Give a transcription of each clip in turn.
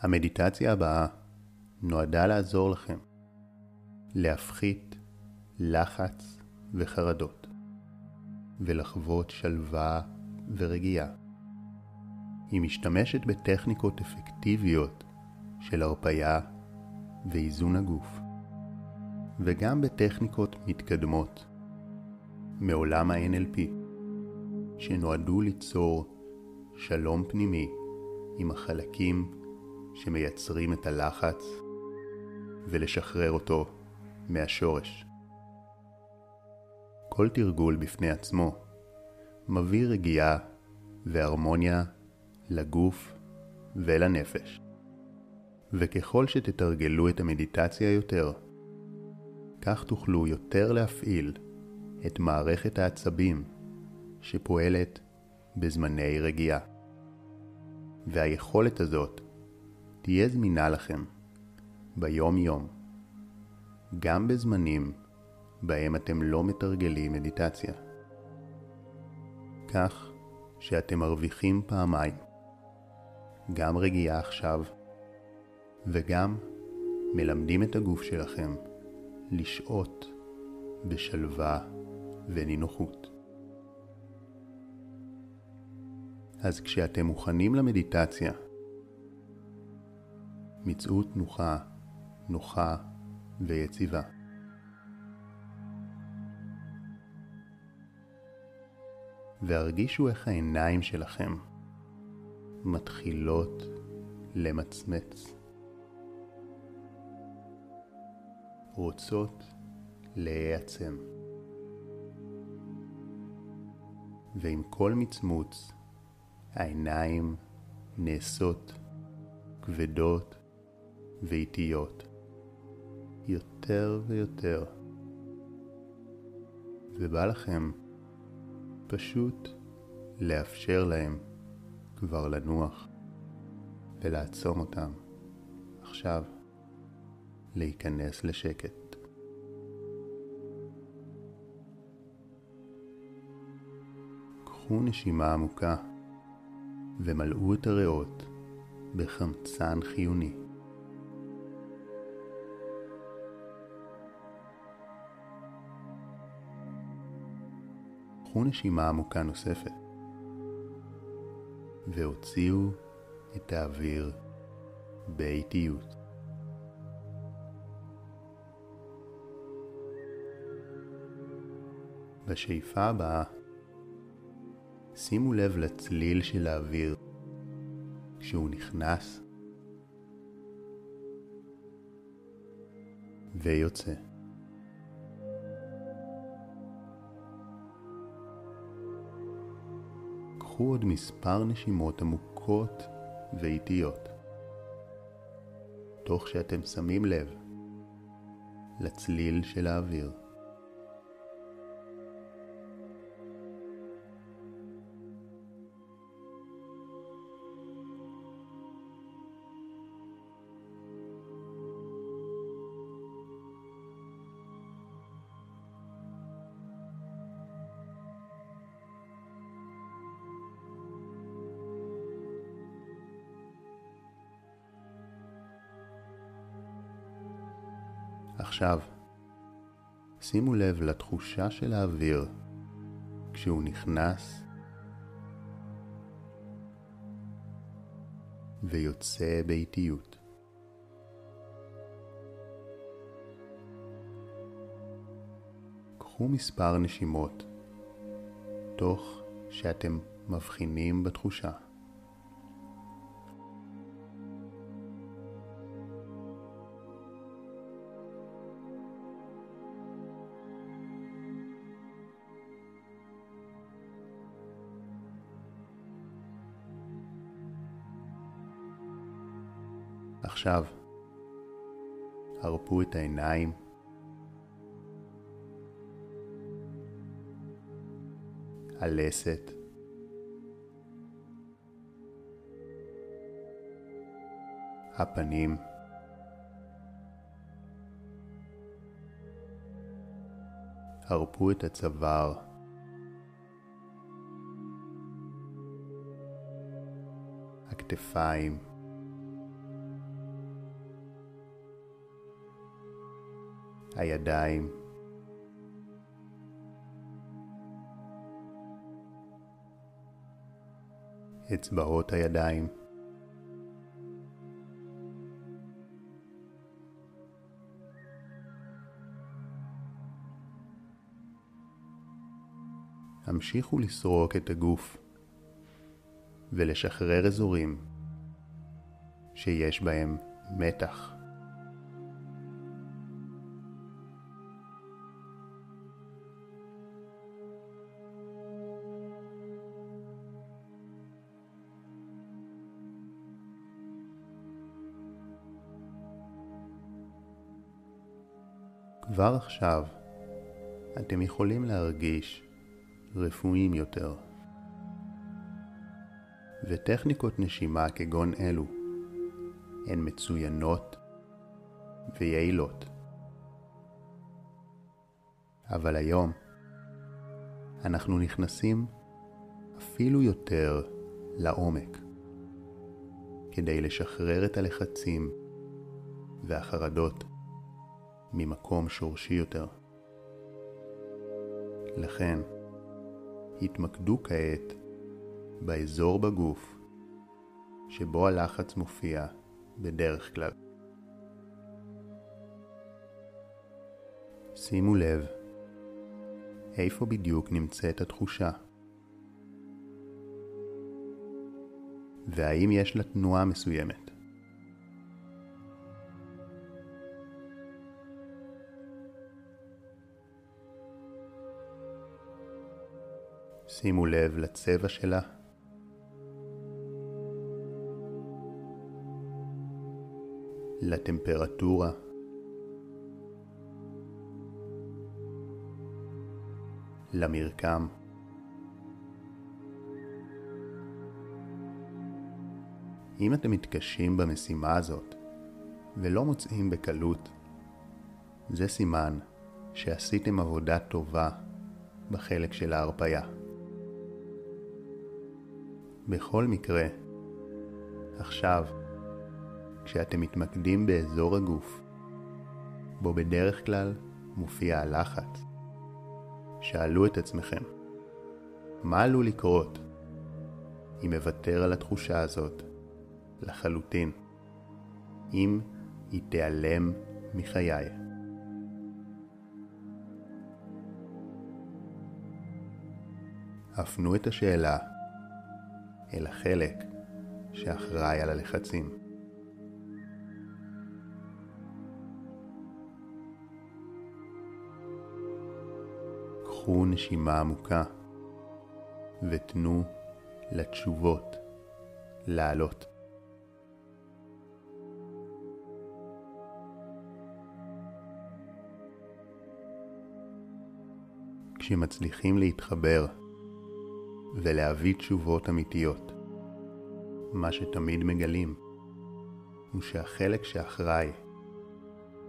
המדיטציה הבאה נועדה לעזור לכם להפחית לחץ וחרדות ולחוות שלווה ורגיעה. היא משתמשת בטכניקות אפקטיביות של הרפייה ואיזון הגוף, וגם בטכניקות מתקדמות מעולם ה-NLP, שנועדו ליצור שלום פנימי עם החלקים שמייצרים את הלחץ ולשחרר אותו מהשורש. כל תרגול בפני עצמו מביא רגיעה והרמוניה לגוף ולנפש. וככל שתתרגלו את המדיטציה יותר, כך תוכלו יותר להפעיל את מערכת העצבים שפועלת בזמני רגיעה. והיכולת הזאת תהיה זמינה לכם ביום יום, גם בזמנים בהם אתם לא מתרגלים מדיטציה. כך שאתם מרוויחים פעמיים, גם רגיעה עכשיו, וגם מלמדים את הגוף שלכם לשהות בשלווה ונינוחות. אז כשאתם מוכנים למדיטציה, מצאו תנוחה, נוחה ויציבה. והרגישו איך העיניים שלכם מתחילות למצמץ. רוצות להיעצם. ועם כל מצמוץ העיניים נעשות כבדות ואיטיות יותר ויותר. ובא לכם פשוט לאפשר להם כבר לנוח ולעצום אותם עכשיו להיכנס לשקט. קחו נשימה עמוקה ומלאו את הריאות בחמצן חיוני. קחו נשימה עמוקה נוספת והוציאו את האוויר באיטיות. בשאיפה הבאה שימו לב לצליל של האוויר כשהוא נכנס ויוצא. קחו עוד מספר נשימות עמוקות ואיטיות, תוך שאתם שמים לב לצליל של האוויר. עכשיו, שימו לב לתחושה של האוויר כשהוא נכנס ויוצא באיטיות. קחו מספר נשימות תוך שאתם מבחינים בתחושה. עכשיו, הרפו את העיניים. הלסת. הפנים. הרפו את הצוואר. הכתפיים. הידיים, אצבעות הידיים, המשיכו לסרוק את הגוף ולשחרר אזורים שיש בהם מתח. כבר עכשיו אתם יכולים להרגיש רפואיים יותר. וטכניקות נשימה כגון אלו הן מצוינות ויעילות. אבל היום אנחנו נכנסים אפילו יותר לעומק כדי לשחרר את הלחצים והחרדות ממקום שורשי יותר. לכן, התמקדו כעת באזור בגוף שבו הלחץ מופיע בדרך כלל. שימו לב איפה בדיוק נמצאת התחושה, והאם יש לה תנועה מסוימת. שימו לב לצבע שלה. לטמפרטורה. למרקם. אם אתם מתקשים במשימה הזאת ולא מוצאים בקלות, זה סימן שעשיתם עבודה טובה בחלק של ההרפאיה. בכל מקרה, עכשיו, כשאתם מתמקדים באזור הגוף, בו בדרך כלל מופיע הלחץ, שאלו את עצמכם, מה עלול לקרות אם אוותר על התחושה הזאת לחלוטין, אם היא תיעלם מחיי? הפנו את השאלה אל החלק שאחראי על הלחצים. קחו נשימה עמוקה ותנו לתשובות לעלות. כשמצליחים להתחבר ולהביא תשובות אמיתיות. מה שתמיד מגלים הוא שהחלק שאחראי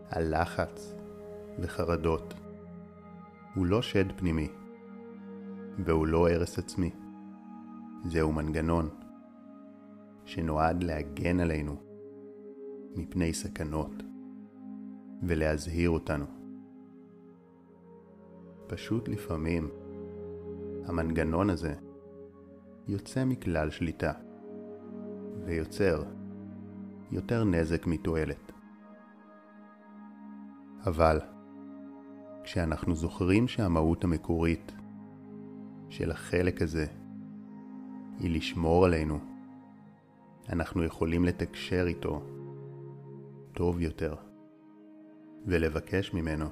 על לחץ וחרדות הוא לא שד פנימי והוא לא הרס עצמי. זהו מנגנון שנועד להגן עלינו מפני סכנות ולהזהיר אותנו. פשוט לפעמים המנגנון הזה יוצא מכלל שליטה, ויוצר יותר נזק מתועלת. אבל כשאנחנו זוכרים שהמהות המקורית של החלק הזה היא לשמור עלינו, אנחנו יכולים לתקשר איתו טוב יותר ולבקש ממנו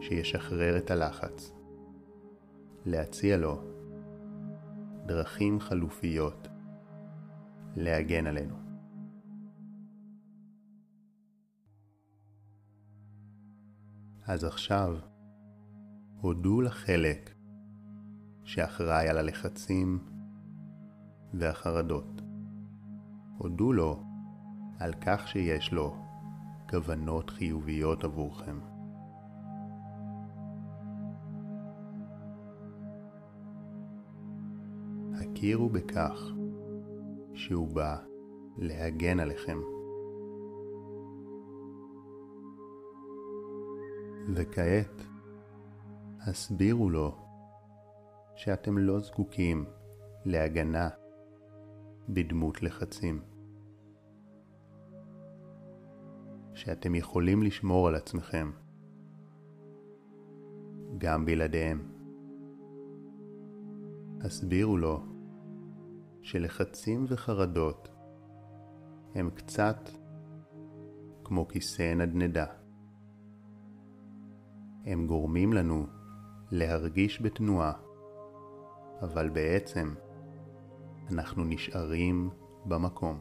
שישחרר את הלחץ, להציע לו דרכים חלופיות להגן עלינו. אז עכשיו הודו לחלק שאחראי על הלחצים והחרדות. הודו לו על כך שיש לו כוונות חיוביות עבורכם. הכירו בכך שהוא בא להגן עליכם. וכעת הסבירו לו שאתם לא זקוקים להגנה בדמות לחצים. שאתם יכולים לשמור על עצמכם גם בלעדיהם. הסבירו לו שלחצים וחרדות הם קצת כמו כיסא נדנדה. הם גורמים לנו להרגיש בתנועה, אבל בעצם אנחנו נשארים במקום.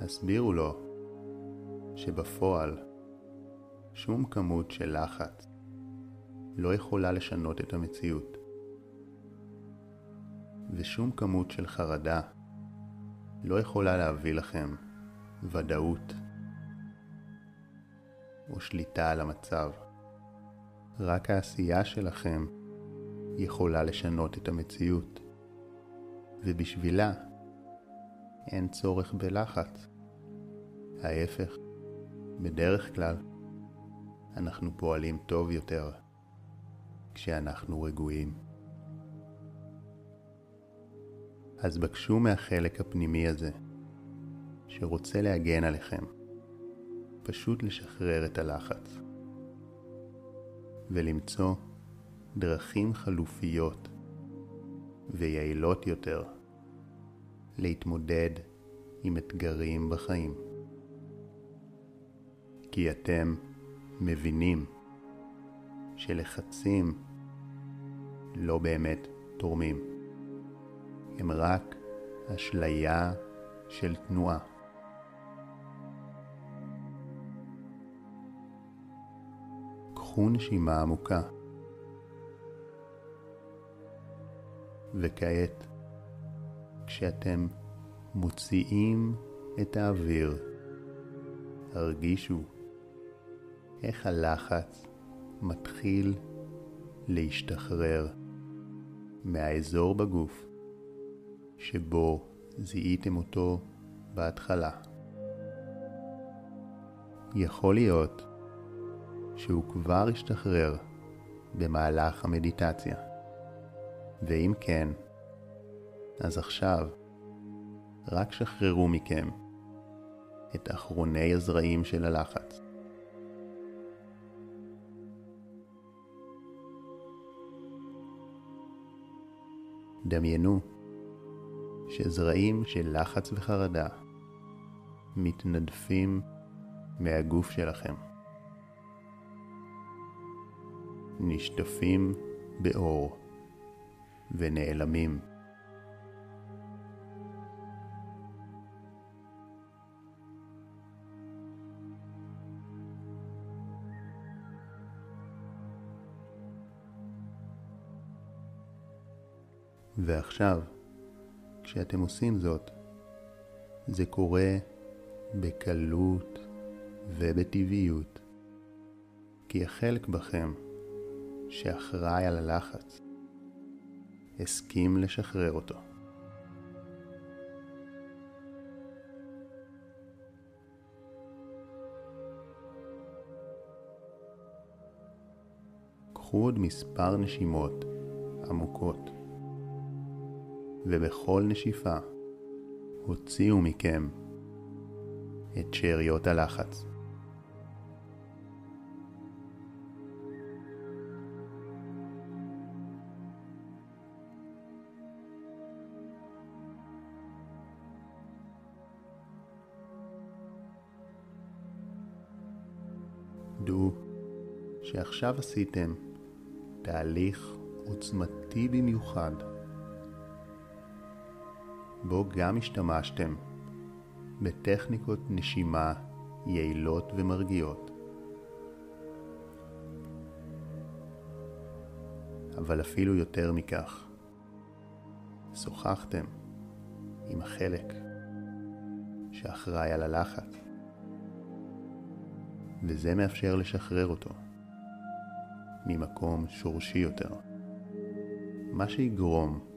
הסבירו לו שבפועל שום כמות של לחץ לא יכולה לשנות את המציאות, ושום כמות של חרדה לא יכולה להביא לכם ודאות או שליטה על המצב. רק העשייה שלכם יכולה לשנות את המציאות, ובשבילה אין צורך בלחץ. ההפך, בדרך כלל אנחנו פועלים טוב יותר כשאנחנו רגועים. אז בקשו מהחלק הפנימי הזה, שרוצה להגן עליכם, פשוט לשחרר את הלחץ, ולמצוא דרכים חלופיות ויעילות יותר להתמודד עם אתגרים בחיים. כי אתם מבינים שלחצים לא באמת תורמים. הם רק אשליה של תנועה. קחו נשימה עמוקה. וכעת, כשאתם מוציאים את האוויר, הרגישו איך הלחץ מתחיל להשתחרר מהאזור בגוף שבו זיהיתם אותו בהתחלה. יכול להיות שהוא כבר השתחרר במהלך המדיטציה, ואם כן, אז עכשיו רק שחררו מכם את אחרוני הזרעים של הלחץ. דמיינו שזרעים של לחץ וחרדה מתנדפים מהגוף שלכם. נשטפים באור ונעלמים. ועכשיו, כשאתם עושים זאת, זה קורה בקלות ובטבעיות, כי החלק בכם שאחראי על הלחץ הסכים לשחרר אותו. קחו עוד מספר נשימות עמוקות. ובכל נשיפה הוציאו מכם את שאריות הלחץ. דעו שעכשיו עשיתם תהליך עוצמתי במיוחד בו גם השתמשתם בטכניקות נשימה יעילות ומרגיעות. אבל אפילו יותר מכך, שוחחתם עם החלק שאחראי על הלחץ, וזה מאפשר לשחרר אותו ממקום שורשי יותר, מה שיגרום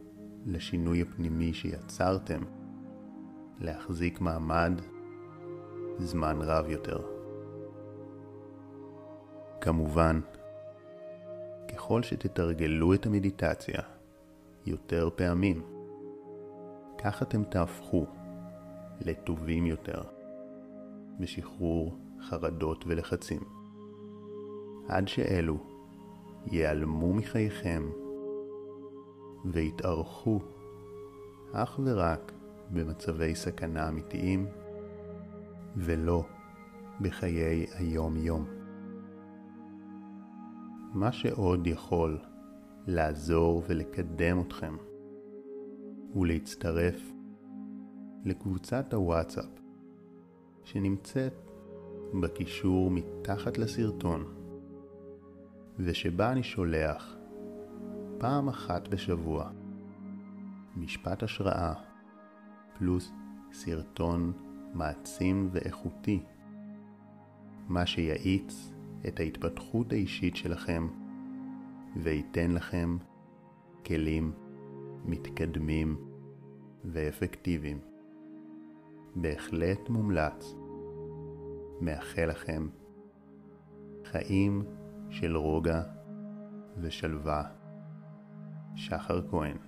לשינוי הפנימי שיצרתם להחזיק מעמד זמן רב יותר. כמובן, ככל שתתרגלו את המדיטציה יותר פעמים, כך אתם תהפכו לטובים יותר בשחרור חרדות ולחצים, עד שאלו ייעלמו מחייכם ויתארכו אך ורק במצבי סכנה אמיתיים ולא בחיי היום-יום. מה שעוד יכול לעזור ולקדם אתכם הוא להצטרף לקבוצת הוואטסאפ שנמצאת בקישור מתחת לסרטון ושבה אני שולח פעם אחת בשבוע משפט השראה פלוס סרטון מעצים ואיכותי, מה שיאיץ את ההתפתחות האישית שלכם וייתן לכם כלים מתקדמים ואפקטיביים. בהחלט מומלץ. מאחל לכם חיים של רוגע ושלווה. שחר כהן